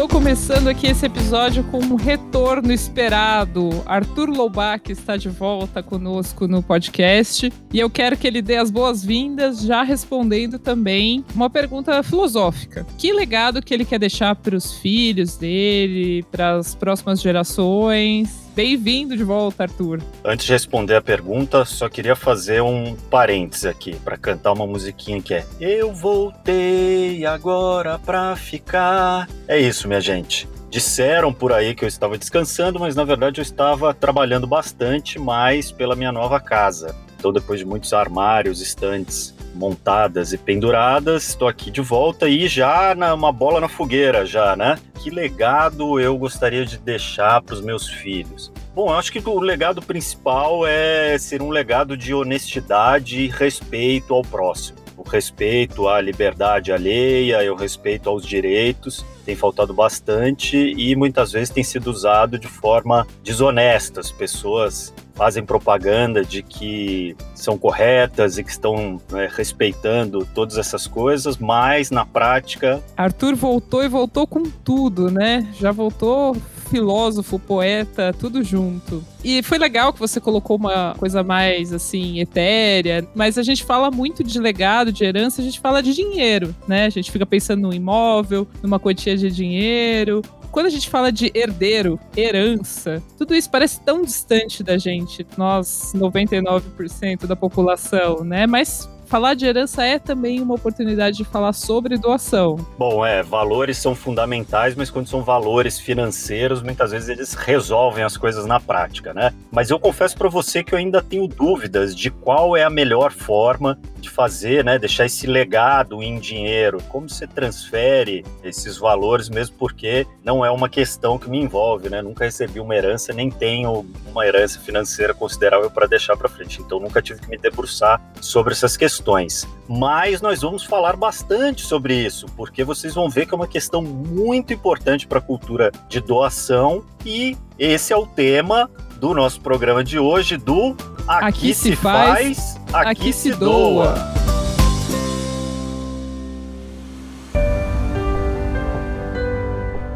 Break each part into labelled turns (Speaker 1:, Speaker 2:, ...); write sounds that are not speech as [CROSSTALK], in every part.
Speaker 1: Estou começando aqui esse episódio com um retorno esperado. Arthur Loubach está de volta conosco no podcast e eu quero que ele dê as boas-vindas, já respondendo também uma pergunta filosófica. Que legado que ele quer deixar para os filhos dele, para as próximas gerações? Bem-vindo de volta, Arthur.
Speaker 2: Antes de responder a pergunta, só queria fazer um parênteses aqui para cantar uma musiquinha que é Eu voltei agora pra ficar. É isso, minha gente. Disseram por aí que eu estava descansando, mas na verdade eu estava trabalhando bastante mais pela minha nova casa. Então, depois de muitos armários, estantes montadas e penduradas, estou aqui de volta e já na, uma bola na fogueira, já, né? Que legado eu gostaria de deixar para os meus filhos? Bom, eu acho que o legado principal é ser um legado de honestidade e respeito ao próximo. O respeito à liberdade alheia, o respeito aos direitos tem faltado bastante e muitas vezes tem sido usado de forma desonesta. As pessoas fazem propaganda de que são corretas e que estão né, respeitando todas essas coisas, mas na prática.
Speaker 1: Arthur voltou e voltou com tudo, né? Já voltou filósofo, poeta, tudo junto. E foi legal que você colocou uma coisa mais assim etérea, mas a gente fala muito de legado, de herança, a gente fala de dinheiro, né? A gente fica pensando no imóvel, numa quantia de dinheiro, quando a gente fala de herdeiro, herança, tudo isso parece tão distante da gente, nós, 99% da população, né? Mas falar de herança é também uma oportunidade de falar sobre doação.
Speaker 2: Bom, é, valores são fundamentais, mas quando são valores financeiros, muitas vezes eles resolvem as coisas na prática, né? Mas eu confesso para você que eu ainda tenho dúvidas de qual é a melhor forma de fazer, né, deixar esse legado em dinheiro, como você transfere esses valores, mesmo porque não é uma questão que me envolve, né? Nunca recebi uma herança, nem tenho uma herança financeira considerável para deixar para frente. Então nunca tive que me debruçar sobre essas questões questões. Mas nós vamos falar bastante sobre isso, porque vocês vão ver que é uma questão muito importante para a cultura de doação e esse é o tema do nosso programa de hoje do
Speaker 1: Aqui, aqui se faz, aqui, aqui se doa. doa.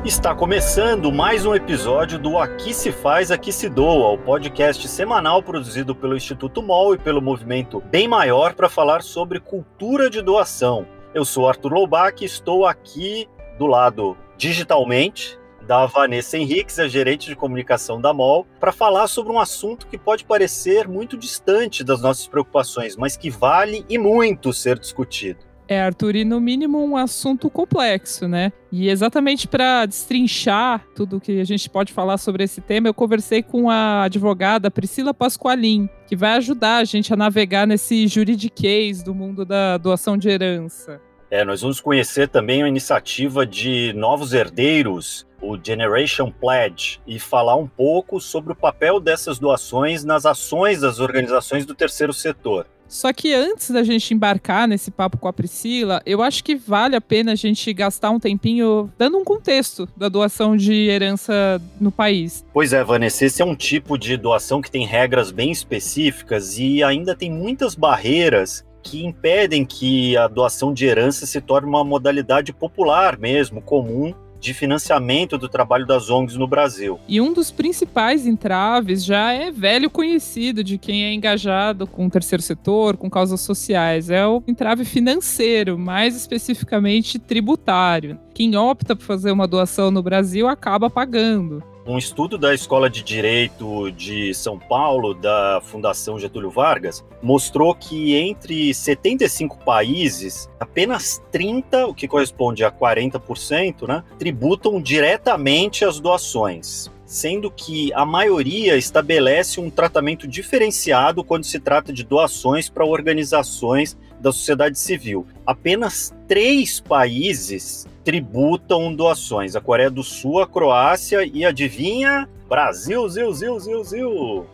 Speaker 2: Está começando mais um episódio do Aqui se faz, aqui se doa, o podcast semanal produzido pelo Instituto MOL e pelo movimento Bem Maior para falar sobre cultura de doação. Eu sou Arthur Loubach e estou aqui do lado digitalmente da Vanessa Henriques, a gerente de comunicação da MOL, para falar sobre um assunto que pode parecer muito distante das nossas preocupações, mas que vale e muito ser discutido.
Speaker 1: É, Arthur, e no mínimo um assunto complexo, né? E exatamente para destrinchar tudo que a gente pode falar sobre esse tema, eu conversei com a advogada Priscila Pasqualin, que vai ajudar a gente a navegar nesse juridiquês do mundo da doação de herança.
Speaker 2: É, nós vamos conhecer também a iniciativa de novos herdeiros, o Generation Pledge, e falar um pouco sobre o papel dessas doações nas ações das organizações do terceiro setor.
Speaker 1: Só que antes da gente embarcar nesse papo com a Priscila, eu acho que vale a pena a gente gastar um tempinho dando um contexto da doação de herança no país.
Speaker 2: Pois é, Vanessa, esse é um tipo de doação que tem regras bem específicas e ainda tem muitas barreiras que impedem que a doação de herança se torne uma modalidade popular mesmo, comum de financiamento do trabalho das ONGs no Brasil.
Speaker 1: E um dos principais entraves já é velho conhecido de quem é engajado com o terceiro setor, com causas sociais, é o entrave financeiro, mais especificamente tributário. Quem opta por fazer uma doação no Brasil acaba pagando.
Speaker 2: Um estudo da Escola de Direito de São Paulo, da Fundação Getúlio Vargas, mostrou que entre 75 países, apenas 30, o que corresponde a 40%, né, tributam diretamente as doações sendo que a maioria estabelece um tratamento diferenciado quando se trata de doações para organizações da sociedade civil. Apenas três países tributam doações: a Coreia do Sul, a Croácia e adivinha? Brasil, Zil, Zil, Zil, Zil.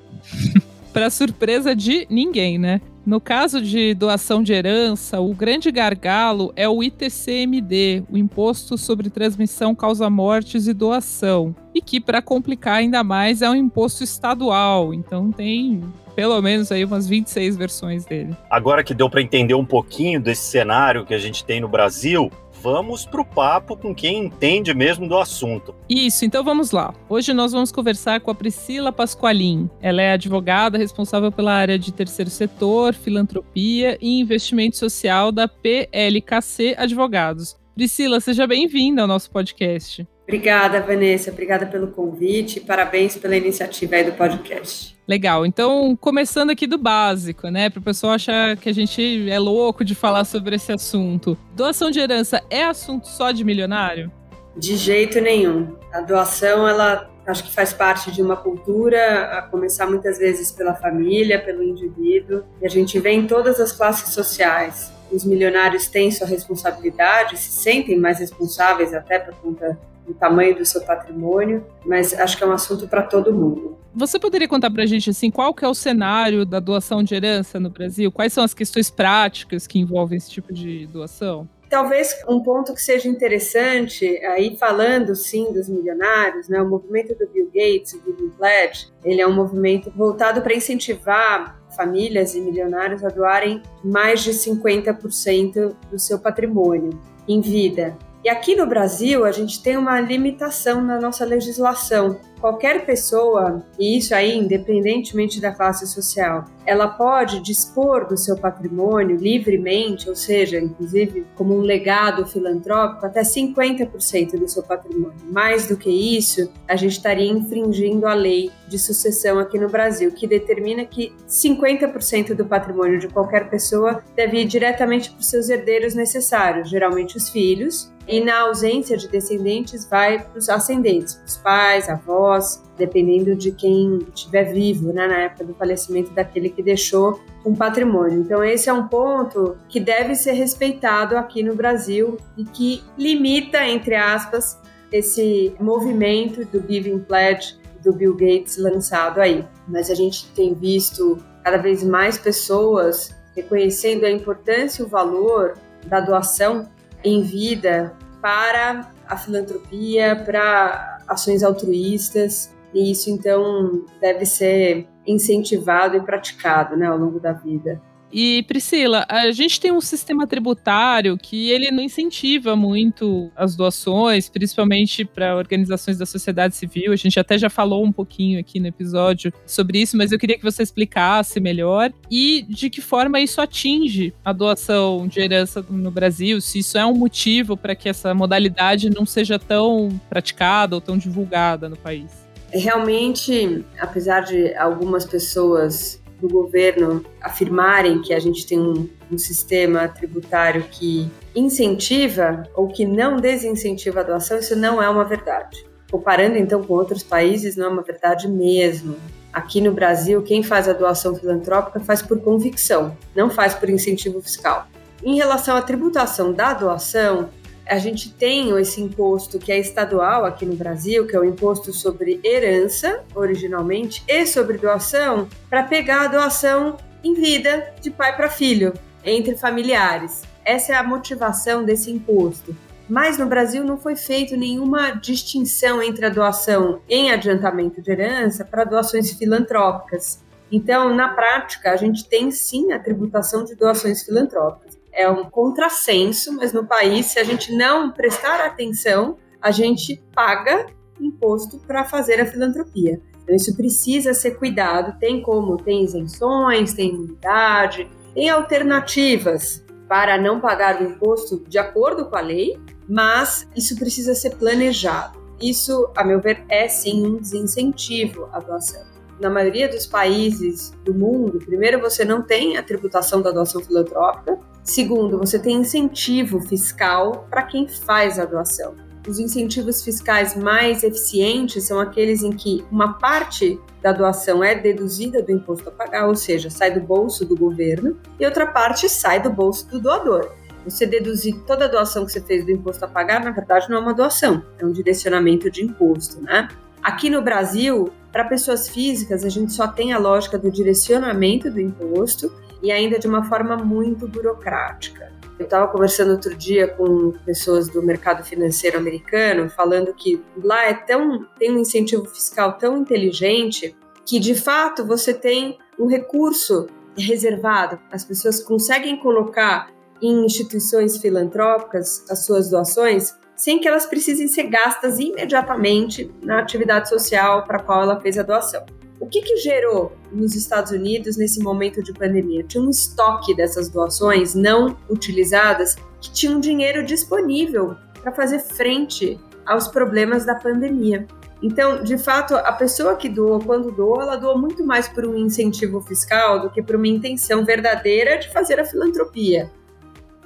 Speaker 2: [LAUGHS]
Speaker 1: Para surpresa de ninguém, né? No caso de doação de herança, o grande gargalo é o ITCMD, o Imposto sobre Transmissão Causa Mortes e Doação, e que, para complicar ainda mais, é um imposto estadual. Então tem pelo menos aí umas 26 versões dele.
Speaker 2: Agora que deu para entender um pouquinho desse cenário que a gente tem no Brasil, vamos pro papo com quem entende mesmo do assunto.
Speaker 1: Isso, então vamos lá. Hoje nós vamos conversar com a Priscila Pasqualin. Ela é advogada responsável pela área de terceiro setor, filantropia e investimento social da PLKC Advogados. Priscila, seja bem-vinda ao nosso podcast.
Speaker 3: Obrigada, Vanessa. Obrigada pelo convite. Parabéns pela iniciativa aí do podcast.
Speaker 1: Legal. Então, começando aqui do básico, né? Para o pessoal achar que a gente é louco de falar sobre esse assunto. Doação de herança é assunto só de milionário?
Speaker 3: De jeito nenhum. A doação, ela acho que faz parte de uma cultura, a começar muitas vezes pela família, pelo indivíduo. E a gente vê em todas as classes sociais. Os milionários têm sua responsabilidade, se sentem mais responsáveis até por conta do tamanho do seu patrimônio, mas acho que é um assunto para todo mundo.
Speaker 1: Você poderia contar para a gente assim qual que é o cenário da doação de herança no Brasil? Quais são as questões práticas que envolvem esse tipo de doação?
Speaker 3: Talvez um ponto que seja interessante, aí falando sim dos milionários, né, o movimento do Bill Gates, o Giving Pledge, ele é um movimento voltado para incentivar famílias e milionários a doarem mais de 50% do seu patrimônio em vida. E aqui no Brasil, a gente tem uma limitação na nossa legislação. Qualquer pessoa, e isso aí independentemente da classe social, ela pode dispor do seu patrimônio livremente, ou seja, inclusive como um legado filantrópico, até 50% do seu patrimônio. Mais do que isso, a gente estaria infringindo a lei de sucessão aqui no Brasil, que determina que 50% do patrimônio de qualquer pessoa deve ir diretamente para os seus herdeiros necessários, geralmente os filhos, e na ausência de descendentes vai para os ascendentes, para os pais, avós, dependendo de quem estiver vivo, né, na época do falecimento daquele que deixou um patrimônio. Então esse é um ponto que deve ser respeitado aqui no Brasil e que limita, entre aspas, esse movimento do Giving Pledge do Bill Gates lançado aí. Mas a gente tem visto cada vez mais pessoas reconhecendo a importância e o valor da doação em vida para a filantropia, para ações altruístas, e isso então deve ser incentivado e praticado né, ao longo da vida.
Speaker 1: E Priscila, a gente tem um sistema tributário que ele não incentiva muito as doações, principalmente para organizações da sociedade civil. A gente até já falou um pouquinho aqui no episódio sobre isso, mas eu queria que você explicasse melhor e de que forma isso atinge a doação de herança no Brasil, se isso é um motivo para que essa modalidade não seja tão praticada ou tão divulgada no país.
Speaker 3: Realmente, apesar de algumas pessoas do governo afirmarem que a gente tem um, um, sistema tributário que incentiva ou que não desincentiva a doação, isso não é uma verdade. Comparando então com outros países, não é uma verdade mesmo. Aqui no Brasil, quem faz a doação filantrópica faz por convicção, não faz por incentivo fiscal. Em relação à tributação da doação, a gente tem esse imposto que é estadual aqui no Brasil, que é o imposto sobre herança, originalmente, e sobre doação, para pegar a doação em vida de pai para filho, entre familiares. Essa é a motivação desse imposto. Mas no Brasil não foi feita nenhuma distinção entre a doação em adiantamento de herança para doações filantrópicas. Então, na prática, a gente tem sim a tributação de doações filantrópicas é um contrassenso, mas no país, se a gente não prestar atenção, a gente paga imposto para fazer a filantropia. Então, isso precisa ser cuidado. Tem como? Tem isenções, tem imunidade, tem alternativas para não pagar o imposto de acordo com a lei, mas isso precisa ser planejado. Isso, a meu ver, é sim um desincentivo à doação. Na maioria dos países do mundo, primeiro, você não tem a tributação da doação filantrópica, Segundo, você tem incentivo fiscal para quem faz a doação. Os incentivos fiscais mais eficientes são aqueles em que uma parte da doação é deduzida do imposto a pagar, ou seja, sai do bolso do governo, e outra parte sai do bolso do doador. Você deduzir toda a doação que você fez do imposto a pagar, na verdade, não é uma doação, é um direcionamento de imposto, né? Aqui no Brasil, para pessoas físicas, a gente só tem a lógica do direcionamento do imposto e ainda de uma forma muito burocrática. Eu estava conversando outro dia com pessoas do mercado financeiro americano, falando que lá é tão tem um incentivo fiscal tão inteligente que de fato você tem um recurso reservado. As pessoas conseguem colocar em instituições filantrópicas as suas doações sem que elas precisem ser gastas imediatamente na atividade social para a qual ela fez a doação. O que, que gerou nos Estados Unidos nesse momento de pandemia? Tinha um estoque dessas doações não utilizadas que tinham dinheiro disponível para fazer frente aos problemas da pandemia. Então, de fato, a pessoa que doou, quando doou, ela doou muito mais por um incentivo fiscal do que por uma intenção verdadeira de fazer a filantropia.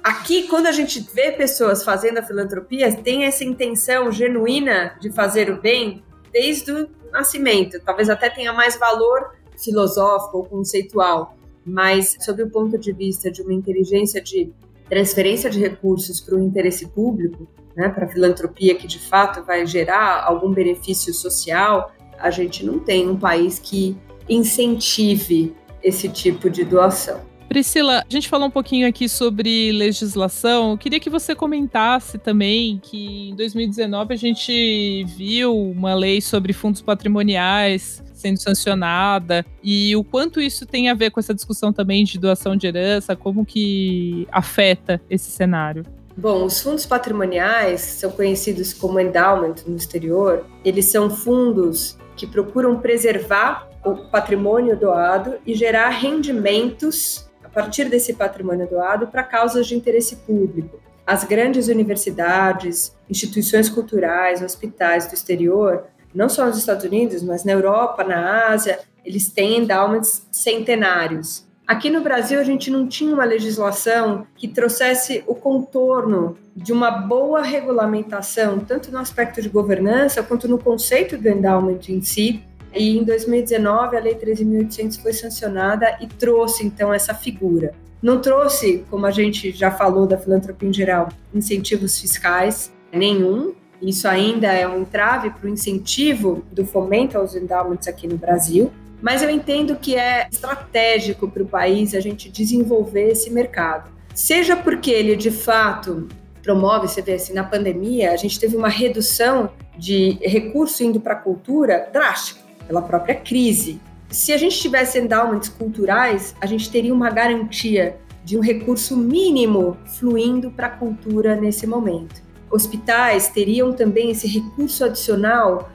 Speaker 3: Aqui, quando a gente vê pessoas fazendo a filantropia, tem essa intenção genuína de fazer o bem desde o nascimento. Talvez até tenha mais valor filosófico ou conceitual, mas sob o ponto de vista de uma inteligência de transferência de recursos para o interesse público, né, para a filantropia que de fato vai gerar algum benefício social, a gente não tem um país que incentive esse tipo de doação.
Speaker 1: Priscila, a gente falou um pouquinho aqui sobre legislação. Eu queria que você comentasse também que em 2019 a gente viu uma lei sobre fundos patrimoniais sendo sancionada e o quanto isso tem a ver com essa discussão também de doação de herança, como que afeta esse cenário.
Speaker 3: Bom, os fundos patrimoniais são conhecidos como endowment no exterior. Eles são fundos que procuram preservar o patrimônio doado e gerar rendimentos partir desse patrimônio doado para causas de interesse público. As grandes universidades, instituições culturais, hospitais do exterior, não só nos Estados Unidos, mas na Europa, na Ásia, eles têm endowments centenários. Aqui no Brasil, a gente não tinha uma legislação que trouxesse o contorno de uma boa regulamentação, tanto no aspecto de governança quanto no conceito do endowment em si. E em 2019, a Lei 13.800 foi sancionada e trouxe, então, essa figura. Não trouxe, como a gente já falou da filantropia em geral, incentivos fiscais nenhum. Isso ainda é um entrave para o incentivo do fomento aos endowments aqui no Brasil mas eu entendo que é estratégico para o país a gente desenvolver esse mercado. Seja porque ele de fato promove, você vê assim, na pandemia, a gente teve uma redução de recurso indo para a cultura drástica, pela própria crise. Se a gente tivesse endowments culturais, a gente teria uma garantia de um recurso mínimo fluindo para a cultura nesse momento. Hospitais teriam também esse recurso adicional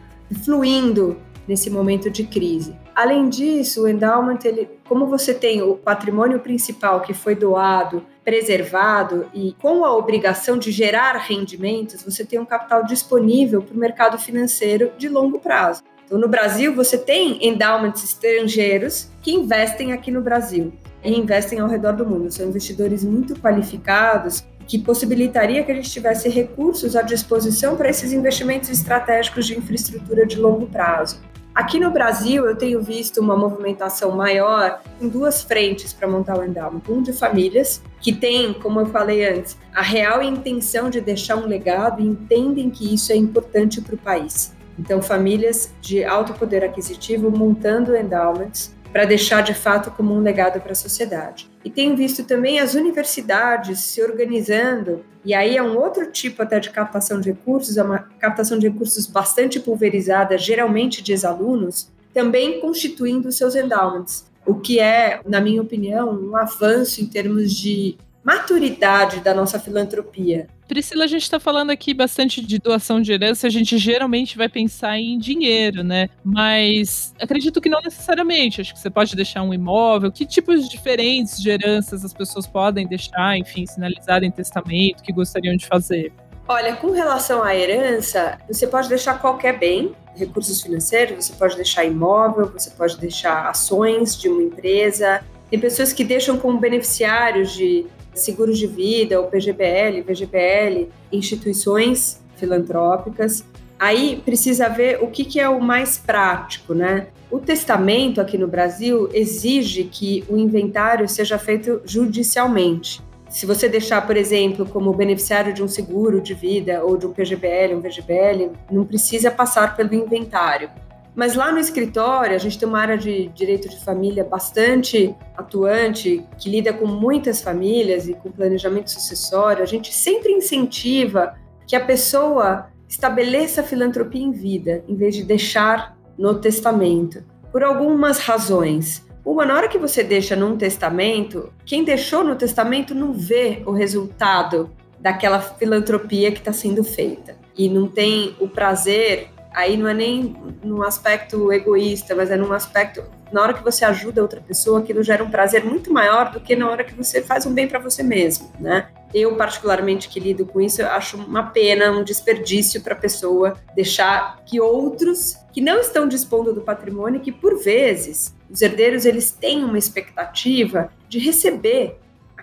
Speaker 3: fluindo nesse momento de crise. Além disso, o endowment, ele, como você tem o patrimônio principal que foi doado, preservado e com a obrigação de gerar rendimentos, você tem um capital disponível para o mercado financeiro de longo prazo. Então, no Brasil, você tem endowments estrangeiros que investem aqui no Brasil e investem ao redor do mundo. São investidores muito qualificados que possibilitaria que a gente tivesse recursos à disposição para esses investimentos estratégicos de infraestrutura de longo prazo. Aqui no Brasil, eu tenho visto uma movimentação maior em duas frentes para montar o endowment. Um de famílias, que tem, como eu falei antes, a real intenção de deixar um legado e entendem que isso é importante para o país. Então, famílias de alto poder aquisitivo montando endowments para deixar de fato como um legado para a sociedade. E tenho visto também as universidades se organizando, e aí é um outro tipo até de captação de recursos, é uma captação de recursos bastante pulverizada, geralmente de ex-alunos, também constituindo seus endowments, o que é, na minha opinião, um avanço em termos de maturidade da nossa filantropia.
Speaker 1: Priscila, a gente está falando aqui bastante de doação de herança, a gente geralmente vai pensar em dinheiro, né? Mas acredito que não necessariamente. Acho que você pode deixar um imóvel. Que tipos diferentes de heranças as pessoas podem deixar, enfim, sinalizar em testamento que gostariam de fazer?
Speaker 3: Olha, com relação à herança, você pode deixar qualquer bem, recursos financeiros, você pode deixar imóvel, você pode deixar ações de uma empresa. Tem pessoas que deixam como beneficiários de seguros de vida, o PGBL, VGBL, instituições filantrópicas. Aí precisa ver o que, que é o mais prático, né? O testamento aqui no Brasil exige que o inventário seja feito judicialmente. Se você deixar, por exemplo, como beneficiário de um seguro de vida ou de um PGBL, um VGBL, não precisa passar pelo inventário. Mas lá no escritório, a gente tem uma área de direito de família bastante atuante, que lida com muitas famílias e com planejamento sucessório. A gente sempre incentiva que a pessoa estabeleça a filantropia em vida, em vez de deixar no testamento, por algumas razões. Uma, na hora que você deixa num testamento, quem deixou no testamento não vê o resultado daquela filantropia que está sendo feita. E não tem o prazer, aí não é nem num aspecto egoísta, mas é num aspecto. Na hora que você ajuda outra pessoa, aquilo gera um prazer muito maior do que na hora que você faz um bem para você mesmo, né? Eu, particularmente, que lido com isso, acho uma pena, um desperdício para a pessoa deixar que outros que não estão dispondo do patrimônio, que por vezes os herdeiros eles têm uma expectativa de receber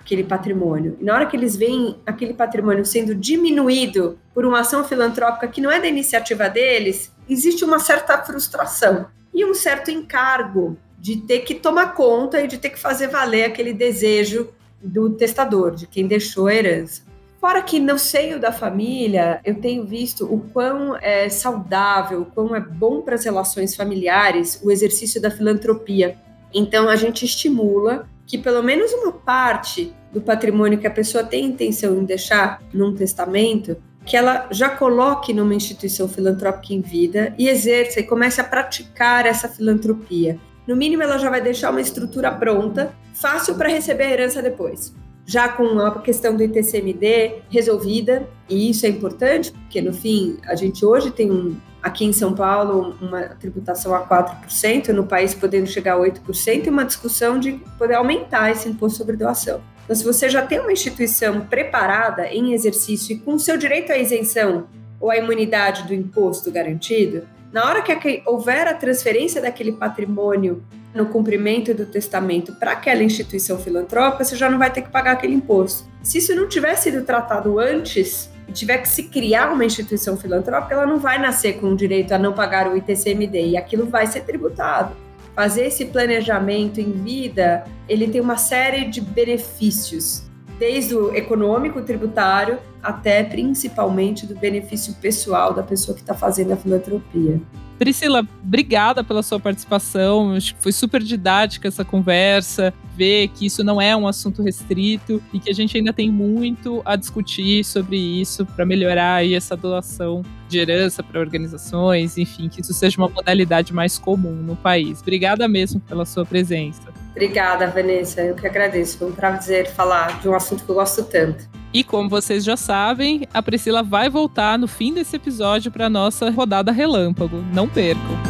Speaker 3: aquele patrimônio. E na hora que eles veem aquele patrimônio sendo diminuído por uma ação filantrópica que não é da iniciativa deles, existe uma certa frustração e um certo encargo de ter que tomar conta e de ter que fazer valer aquele desejo do testador, de quem deixou a herança. Fora que no seio da família, eu tenho visto o quão é saudável, o quão é bom para as relações familiares o exercício da filantropia. Então, a gente estimula que pelo menos uma parte do patrimônio que a pessoa tem intenção em deixar num testamento, que ela já coloque numa instituição filantrópica em vida e exerça e comece a praticar essa filantropia. No mínimo, ela já vai deixar uma estrutura pronta, fácil para receber a herança depois já com a questão do ITCMD resolvida, e isso é importante, porque no fim, a gente hoje tem um, aqui em São Paulo uma tributação a 4%, no país podendo chegar a 8%, e uma discussão de poder aumentar esse imposto sobre doação. Então, se você já tem uma instituição preparada em exercício e com seu direito à isenção ou à imunidade do imposto garantido, na hora que houver a transferência daquele patrimônio no cumprimento do testamento para aquela instituição filantrópica, você já não vai ter que pagar aquele imposto. Se isso não tiver sido tratado antes e tiver que se criar uma instituição filantrópica, ela não vai nascer com o direito a não pagar o ITCMD e aquilo vai ser tributado. Fazer esse planejamento em vida, ele tem uma série de benefícios, desde o econômico, tributário, até principalmente do benefício pessoal da pessoa que está fazendo a filantropia.
Speaker 1: Priscila, obrigada pela sua participação. Acho que foi super didática essa conversa. Ver que isso não é um assunto restrito e que a gente ainda tem muito a discutir sobre isso para melhorar aí essa doação de herança para organizações, enfim, que isso seja uma modalidade mais comum no país. Obrigada mesmo pela sua presença.
Speaker 3: Obrigada, Vanessa. Eu que agradeço. Foi um prazer falar de um assunto que eu gosto tanto.
Speaker 1: E como vocês já sabem, a Priscila vai voltar no fim desse episódio para nossa rodada relâmpago. Não percam.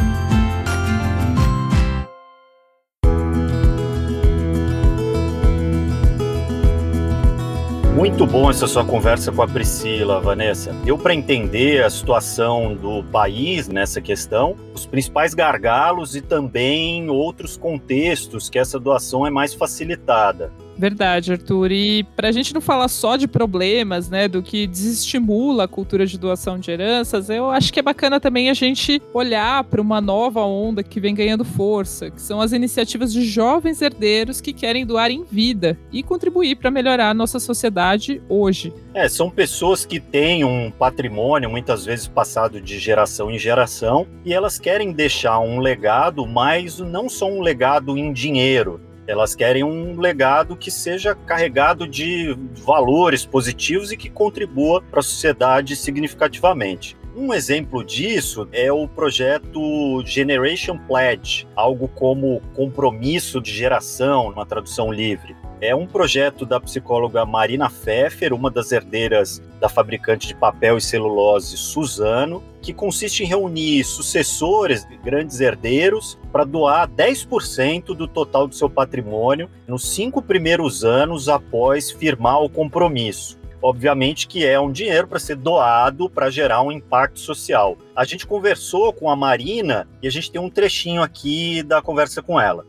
Speaker 2: Muito bom essa sua conversa com a Priscila, Vanessa. Deu para entender a situação do país nessa questão, os principais gargalos e também outros contextos que essa doação é mais facilitada.
Speaker 1: Verdade, Arthur. E para a gente não falar só de problemas, né, do que desestimula a cultura de doação de heranças, eu acho que é bacana também a gente olhar para uma nova onda que vem ganhando força, que são as iniciativas de jovens herdeiros que querem doar em vida e contribuir para melhorar a nossa sociedade hoje.
Speaker 2: É, são pessoas que têm um patrimônio muitas vezes passado de geração em geração e elas querem deixar um legado, mas não só um legado em dinheiro, elas querem um legado que seja carregado de valores positivos e que contribua para a sociedade significativamente. Um exemplo disso é o projeto Generation Pledge, algo como compromisso de geração, uma tradução livre. É um projeto da psicóloga Marina Pfeffer, uma das herdeiras da fabricante de papel e celulose Suzano, que consiste em reunir sucessores, grandes herdeiros, para doar 10% do total do seu patrimônio nos cinco primeiros anos após firmar o compromisso obviamente que é um dinheiro para ser doado para gerar um impacto social. A gente conversou com a Marina e a gente tem um trechinho aqui da conversa com ela.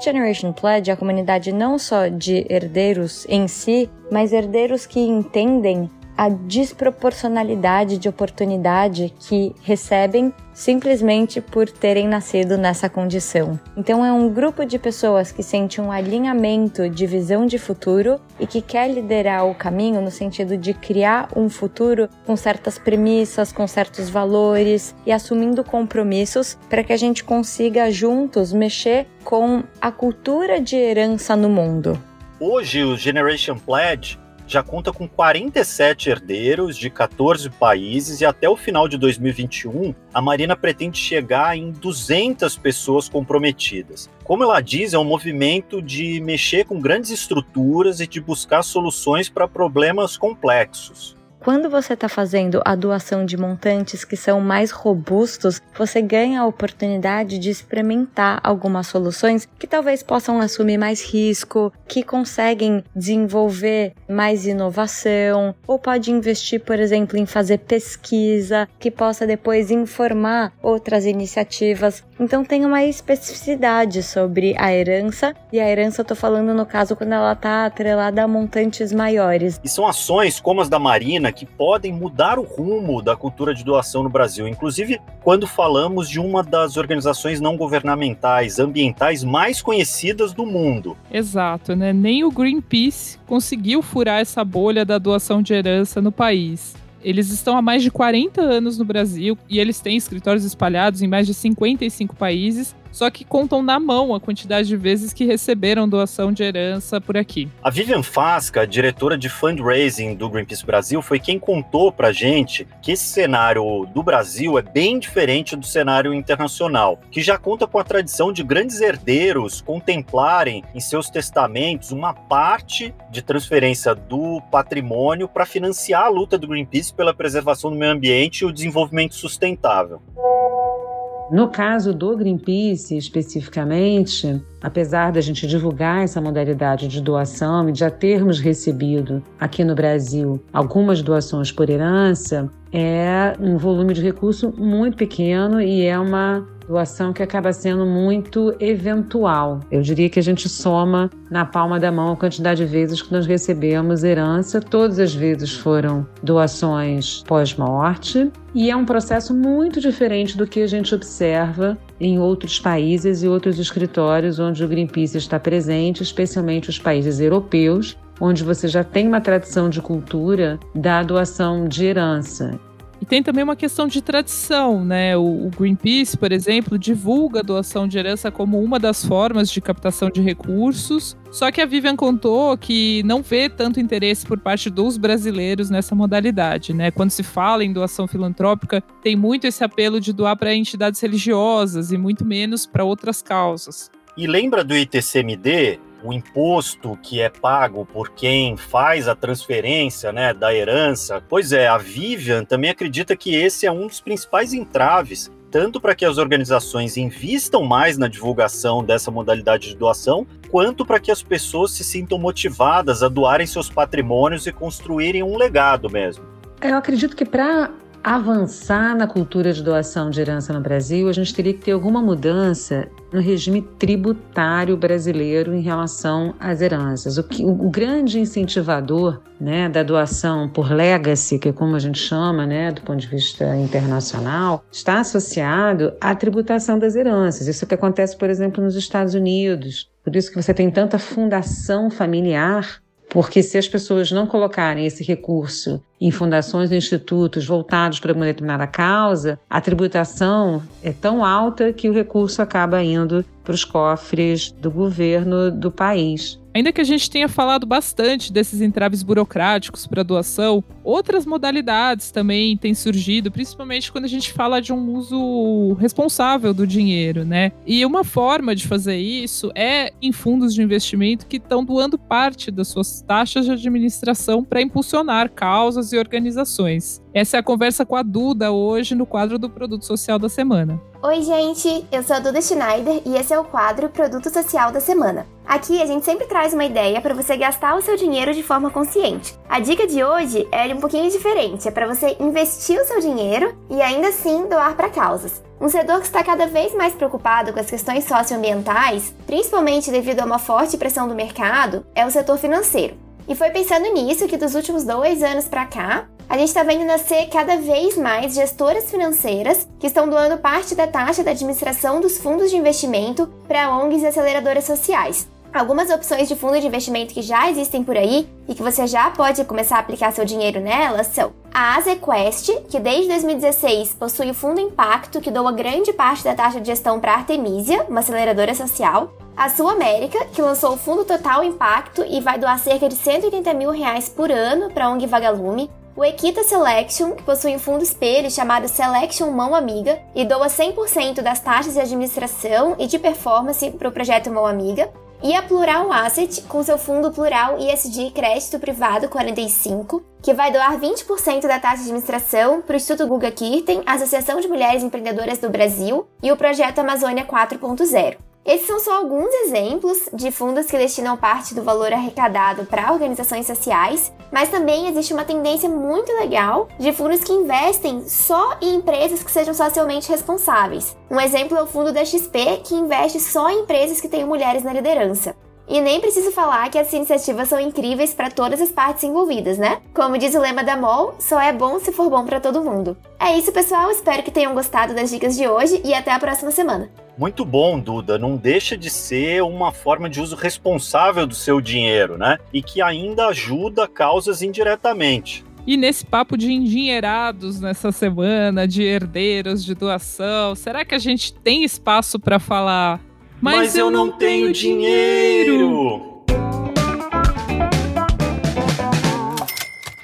Speaker 4: Generation Pledge é a comunidade não só de herdeiros em si, mas herdeiros que entendem a desproporcionalidade de oportunidade que recebem simplesmente por terem nascido nessa condição. Então é um grupo de pessoas que sente um alinhamento de visão de futuro e que quer liderar o caminho no sentido de criar um futuro com certas premissas, com certos valores e assumindo compromissos para que a gente consiga juntos mexer com a cultura de herança no mundo.
Speaker 2: Hoje o Generation Pledge já conta com 47 herdeiros de 14 países e até o final de 2021 a Marina pretende chegar em 200 pessoas comprometidas. Como ela diz, é um movimento de mexer com grandes estruturas e de buscar soluções para problemas complexos.
Speaker 4: Quando você está fazendo a doação de montantes que são mais robustos, você ganha a oportunidade de experimentar algumas soluções que talvez possam assumir mais risco, que conseguem desenvolver mais inovação, ou pode investir, por exemplo, em fazer pesquisa que possa depois informar outras iniciativas. Então tem uma especificidade sobre a herança, e a herança eu tô falando no caso quando ela está atrelada a montantes maiores.
Speaker 2: E são ações como as da Marina que podem mudar o rumo da cultura de doação no Brasil. Inclusive, quando falamos de uma das organizações não governamentais ambientais mais conhecidas do mundo.
Speaker 1: Exato, né? Nem o Greenpeace conseguiu furar essa bolha da doação de herança no país. Eles estão há mais de 40 anos no Brasil e eles têm escritórios espalhados em mais de 55 países só que contam na mão a quantidade de vezes que receberam doação de herança por aqui.
Speaker 2: A Vivian Fasca, diretora de fundraising do Greenpeace Brasil, foi quem contou pra gente que esse cenário do Brasil é bem diferente do cenário internacional, que já conta com a tradição de grandes herdeiros contemplarem em seus testamentos uma parte de transferência do patrimônio para financiar a luta do Greenpeace pela preservação do meio ambiente e o desenvolvimento sustentável.
Speaker 5: No caso do Greenpeace especificamente, apesar da gente divulgar essa modalidade de doação e já termos recebido aqui no Brasil algumas doações por herança, é um volume de recurso muito pequeno e é uma doação que acaba sendo muito eventual. Eu diria que a gente soma na palma da mão a quantidade de vezes que nós recebemos herança. Todas as vezes foram doações pós-morte. E é um processo muito diferente do que a gente observa em outros países e outros escritórios onde o Greenpeace está presente, especialmente os países europeus, onde você já tem uma tradição de cultura da doação de herança.
Speaker 1: E tem também uma questão de tradição, né? O, Greenpeace, por exemplo, divulga a doação de herança como uma das formas de captação de recursos. Só que a Vivian contou que não vê tanto interesse por parte dos brasileiros nessa modalidade, né? Quando se fala em doação filantrópica, tem muito esse apelo de doar para entidades religiosas e muito menos para outras causas.
Speaker 2: E lembra do ITCMD? O imposto que é pago por quem faz a transferência né, da herança. Pois é, a Vivian também acredita que esse é um dos principais entraves tanto para que as organizações invistam mais na divulgação dessa modalidade de doação, quanto para que as pessoas se sintam motivadas a doarem seus patrimônios e construírem um legado mesmo.
Speaker 5: Eu acredito que para avançar na cultura de doação de herança no Brasil, a gente teria que ter alguma mudança no regime tributário brasileiro em relação às heranças. O, que, o, grande incentivador né, da doação por legacy, que é como a gente chama né, do ponto de vista internacional, está associado à tributação das heranças. Isso é que acontece, por exemplo, nos Estados Unidos. Por isso que você tem tanta fundação familiar porque se as pessoas não colocarem esse recurso em fundações e institutos voltados para uma determinada causa, a tributação é tão alta que o recurso acaba indo para os cofres do governo do país.
Speaker 1: Ainda que a gente tenha falado bastante desses entraves burocráticos para doação, outras modalidades também têm surgido, principalmente quando a gente fala de um uso responsável do dinheiro, né? E uma forma de fazer isso é em fundos de investimento que estão doando parte das suas taxas de administração para impulsionar causas e organizações. Essa é a conversa com a Duda hoje no quadro do Produto Social da Semana.
Speaker 6: Oi, gente! Eu sou a Duda Schneider e esse é o quadro Produto Social da Semana. Aqui a gente sempre traz uma ideia para você gastar o seu dinheiro de forma consciente. A dica de hoje é um pouquinho diferente, é para você investir o seu dinheiro e ainda assim doar para causas. Um setor que está cada vez mais preocupado com as questões socioambientais, principalmente devido a uma forte pressão do mercado, é o setor financeiro. E foi pensando nisso que dos últimos dois anos para cá, a gente está vendo nascer cada vez mais gestoras financeiras que estão doando parte da taxa da administração dos fundos de investimento para ONGs e aceleradoras sociais. Algumas opções de fundo de investimento que já existem por aí e que você já pode começar a aplicar seu dinheiro nelas são a Azequest, que desde 2016 possui o Fundo Impacto, que doa grande parte da taxa de gestão para a Artemisia, uma aceleradora social, A Sul América, que lançou o Fundo Total Impacto e vai doar cerca de 180 mil reais por ano para a ONG Vagalume. O Equita Selection, que possui um fundo espelho chamado Selection Mão Amiga e doa 100% das taxas de administração e de performance para o projeto Mão Amiga. E a Plural Asset, com seu fundo Plural ISD Crédito Privado 45, que vai doar 20% da taxa de administração para o Instituto Guga Kirten, Associação de Mulheres Empreendedoras do Brasil e o projeto Amazônia 4.0. Esses são só alguns exemplos de fundos que destinam parte do valor arrecadado para organizações sociais, mas também existe uma tendência muito legal de fundos que investem só em empresas que sejam socialmente responsáveis. Um exemplo é o fundo da XP, que investe só em empresas que tenham mulheres na liderança. E nem preciso falar que essas iniciativas são incríveis para todas as partes envolvidas, né? Como diz o lema da MOL, só é bom se for bom para todo mundo. É isso, pessoal. Espero que tenham gostado das dicas de hoje e até a próxima semana.
Speaker 2: Muito bom, Duda. Não deixa de ser uma forma de uso responsável do seu dinheiro, né? E que ainda ajuda causas indiretamente.
Speaker 1: E nesse papo de endinheirados nessa semana, de herdeiros, de doação, será que a gente tem espaço para falar?
Speaker 2: Mas, Mas eu, eu, não tenho, tenho dinheiro. dinheiro.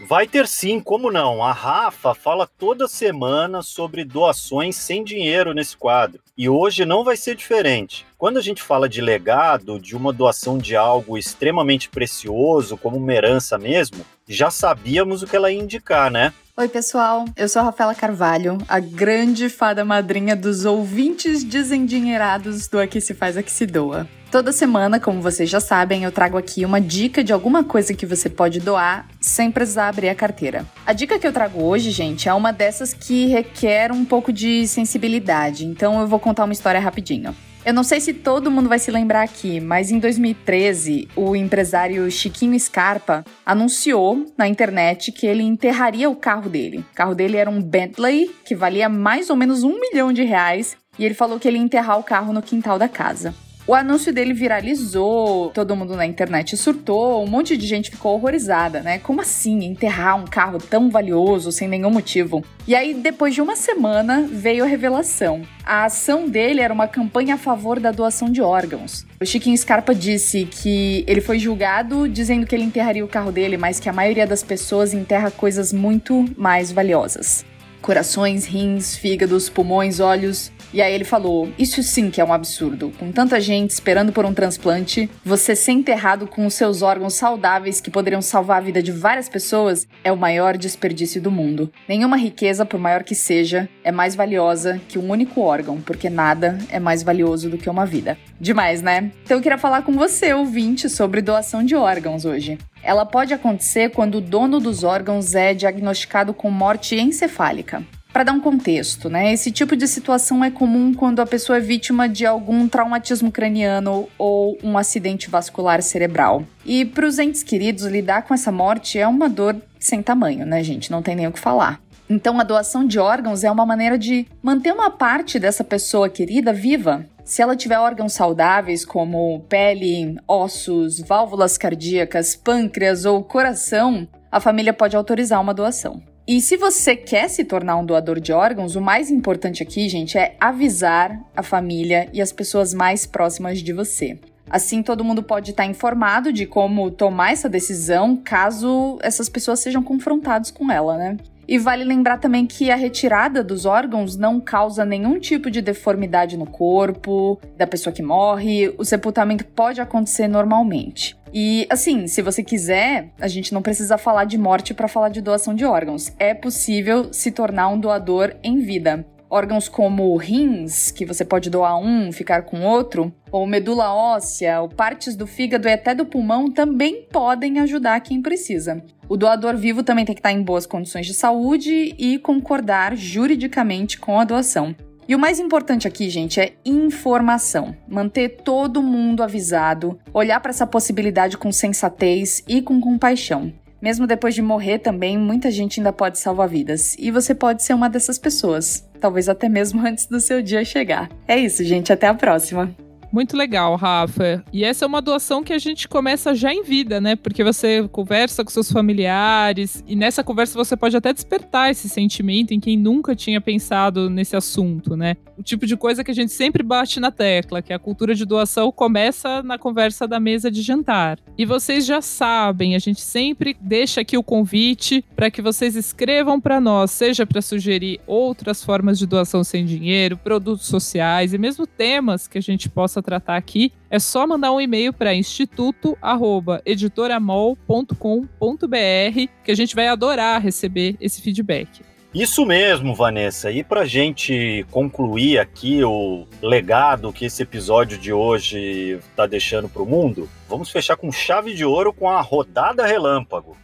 Speaker 2: Vai ter sim, como não? A Rafa fala toda semana sobre doações sem dinheiro nesse quadro. E hoje não vai ser diferente. Quando a gente fala de legado, de uma doação de algo extremamente precioso, como uma herança mesmo, já sabíamos o que ela ia indicar, né?
Speaker 7: Oi, pessoal. Eu sou a Rafaela Carvalho, a grande fada madrinha dos ouvintes desendinheirados do Aqui Se Faz, Aqui Se Doa. Toda semana, como vocês já sabem, eu trago aqui uma dica de alguma coisa que você pode doar sem precisar abrir a carteira. A dica que eu trago hoje, gente, é uma dessas que requer um pouco de sensibilidade, então eu vou contar uma história rapidinho. Eu não sei se todo mundo vai se lembrar aqui, mas em 2013, o empresário Chiquinho Scarpa anunciou na internet que ele enterraria o carro dele. O carro dele era um Bentley que valia mais ou menos um milhão de reais e ele falou que ele ia enterrar o carro no quintal da casa. O anúncio dele viralizou, todo mundo na internet surtou, um monte de gente ficou horrorizada, né? Como assim enterrar um carro tão valioso sem nenhum motivo? E aí, depois de uma semana, veio a revelação. A ação dele era uma campanha a favor da doação de órgãos. O Chiquinho Scarpa disse que ele foi julgado dizendo que ele enterraria o carro dele, mas que a maioria das pessoas enterra coisas muito mais valiosas corações, rins, fígados, pulmões, olhos. E aí ele falou: Isso sim que é um absurdo. Com tanta gente esperando por um transplante, você ser enterrado com os seus órgãos saudáveis que poderiam salvar a vida de várias pessoas é o maior desperdício do mundo. Nenhuma riqueza, por maior que seja, é mais valiosa que um único órgão, porque nada é mais valioso do que uma vida. Demais, né? Então eu queria falar com você, ouvinte, sobre doação de órgãos hoje. Ela pode acontecer quando o dono dos órgãos é diagnosticado com morte encefálica. Para dar um contexto, né? Esse tipo de situação é comum quando a pessoa é vítima de algum traumatismo craniano ou um acidente vascular cerebral. E para os entes queridos, lidar com essa morte é uma dor sem tamanho, né, gente? Não tem nem o que falar. Então, a doação de órgãos é uma maneira de manter uma parte dessa pessoa querida viva. Se ela tiver órgãos saudáveis, como pele, ossos, válvulas cardíacas, pâncreas ou coração, a família pode autorizar uma doação. E se você quer se tornar um doador de órgãos, o mais importante aqui, gente, é avisar a família e as pessoas mais próximas de você. Assim, todo mundo pode estar informado de como tomar essa decisão caso essas pessoas sejam confrontados com ela, né? E vale lembrar também que a retirada dos órgãos não causa nenhum tipo de deformidade no corpo da pessoa que morre. O sepultamento pode acontecer normalmente. E assim, se você quiser, a gente não precisa falar de morte para falar de doação de órgãos. É possível se tornar um doador em vida. Órgãos como rins, que você pode doar um, ficar com outro, ou medula óssea, ou partes do fígado e até do pulmão também podem ajudar quem precisa. O doador vivo também tem que estar em boas condições de saúde e concordar juridicamente com a doação. E o mais importante aqui, gente, é informação. Manter todo mundo avisado, olhar para essa possibilidade com sensatez e com compaixão. Mesmo depois de morrer também, muita gente ainda pode salvar vidas. E você pode ser uma dessas pessoas. Talvez até mesmo [LAUGHS] antes do seu dia chegar. É isso, gente. Até a próxima.
Speaker 1: Muito legal, Rafa. E essa é uma doação que a gente começa já em vida, né? Porque você conversa com seus familiares e nessa conversa você pode até despertar esse sentimento em quem nunca tinha pensado nesse assunto, né? O tipo de coisa que a gente sempre bate na tecla, que a cultura de doação começa na conversa da mesa de jantar. E vocês já sabem, a gente sempre deixa aqui o convite para que vocês escrevam para nós, seja para sugerir outras formas de doação sem dinheiro, produtos sociais e mesmo temas que a gente possa tratar aqui, é só mandar um e-mail para instituto@editoramol.com.br que a gente vai adorar receber esse feedback.
Speaker 2: Isso mesmo, Vanessa. E para gente concluir aqui o legado que esse episódio de hoje está deixando para o mundo, vamos fechar com chave de ouro com a rodada relâmpago.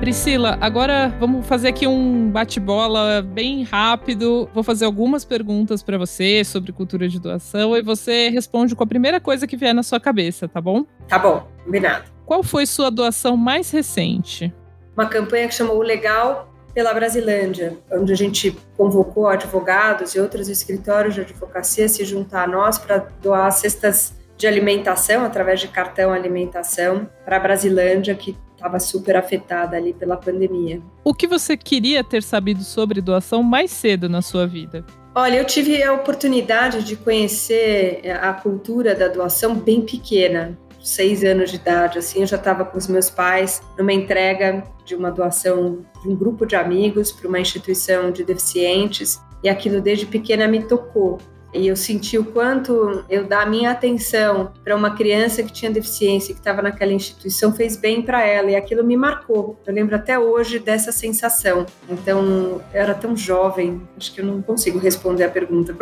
Speaker 1: Priscila, agora vamos fazer aqui um bate-bola bem rápido. Vou fazer algumas perguntas para você sobre cultura de doação e você responde com a primeira coisa que vier na sua cabeça, tá bom?
Speaker 3: Tá bom, combinado.
Speaker 1: Qual foi sua doação mais recente?
Speaker 3: Uma campanha que chamou o Legal pela Brasilândia, onde a gente convocou advogados e outros escritórios de advocacia a se juntar a nós para doar cestas de alimentação através de cartão alimentação para a Brasilândia, que estava super afetada ali pela pandemia.
Speaker 1: O que você queria ter sabido sobre doação mais cedo na sua vida?
Speaker 3: Olha, eu tive a oportunidade de conhecer a cultura da doação bem pequena, seis anos de idade, assim, eu já estava com os meus pais numa entrega de uma doação de um grupo de amigos para uma instituição de deficientes e aquilo desde pequena me tocou. E eu senti o quanto eu dar a minha atenção para uma criança que tinha deficiência, que estava naquela instituição, fez bem para ela. E aquilo me marcou. Eu lembro até hoje dessa sensação. Então, eu era tão jovem, acho que eu não consigo responder a pergunta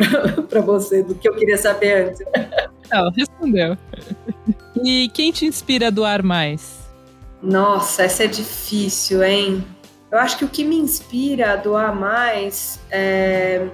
Speaker 3: para [LAUGHS] você do que eu queria saber antes.
Speaker 1: Não, respondeu. E quem te inspira a doar mais?
Speaker 3: Nossa, essa é difícil, hein? Eu acho que o que me inspira a doar mais é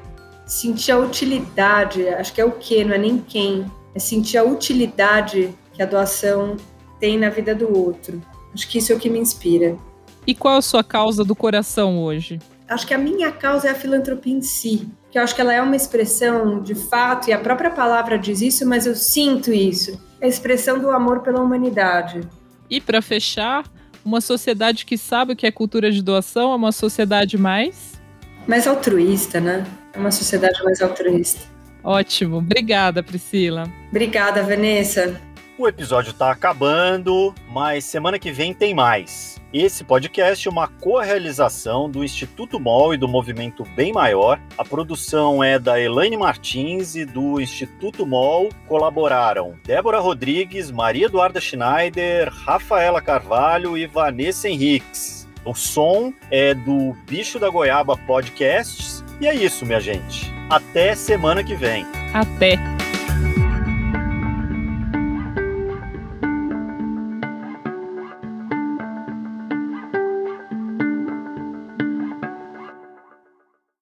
Speaker 3: sentir a utilidade, acho que é o que, não é nem quem, é sentir a utilidade que a doação tem na vida do outro. Acho que isso é o que me inspira.
Speaker 1: E qual a sua causa do coração hoje?
Speaker 3: Acho que a minha causa é a filantropia em si, que eu acho que ela é uma expressão de fato, e a própria palavra diz isso, mas eu sinto isso. É a expressão do amor pela humanidade.
Speaker 1: E para fechar, uma sociedade que sabe o que é cultura de doação é uma sociedade mais
Speaker 3: mais altruísta, né? É uma sociedade mais altruísta.
Speaker 1: Ótimo. Obrigada, Priscila.
Speaker 3: Obrigada, Vanessa.
Speaker 2: O episódio está acabando, mas semana que vem tem mais. Esse podcast é uma co-realização do Instituto MOL e do Movimento Bem Maior. A produção é da Elaine Martins e do Instituto MOL. Colaboraram Débora Rodrigues, Maria Eduarda Schneider, Rafaela Carvalho e Vanessa Henriques. O som é do Bicho da Goiaba Podcasts. E é isso, minha gente. Até semana que vem.
Speaker 1: Até.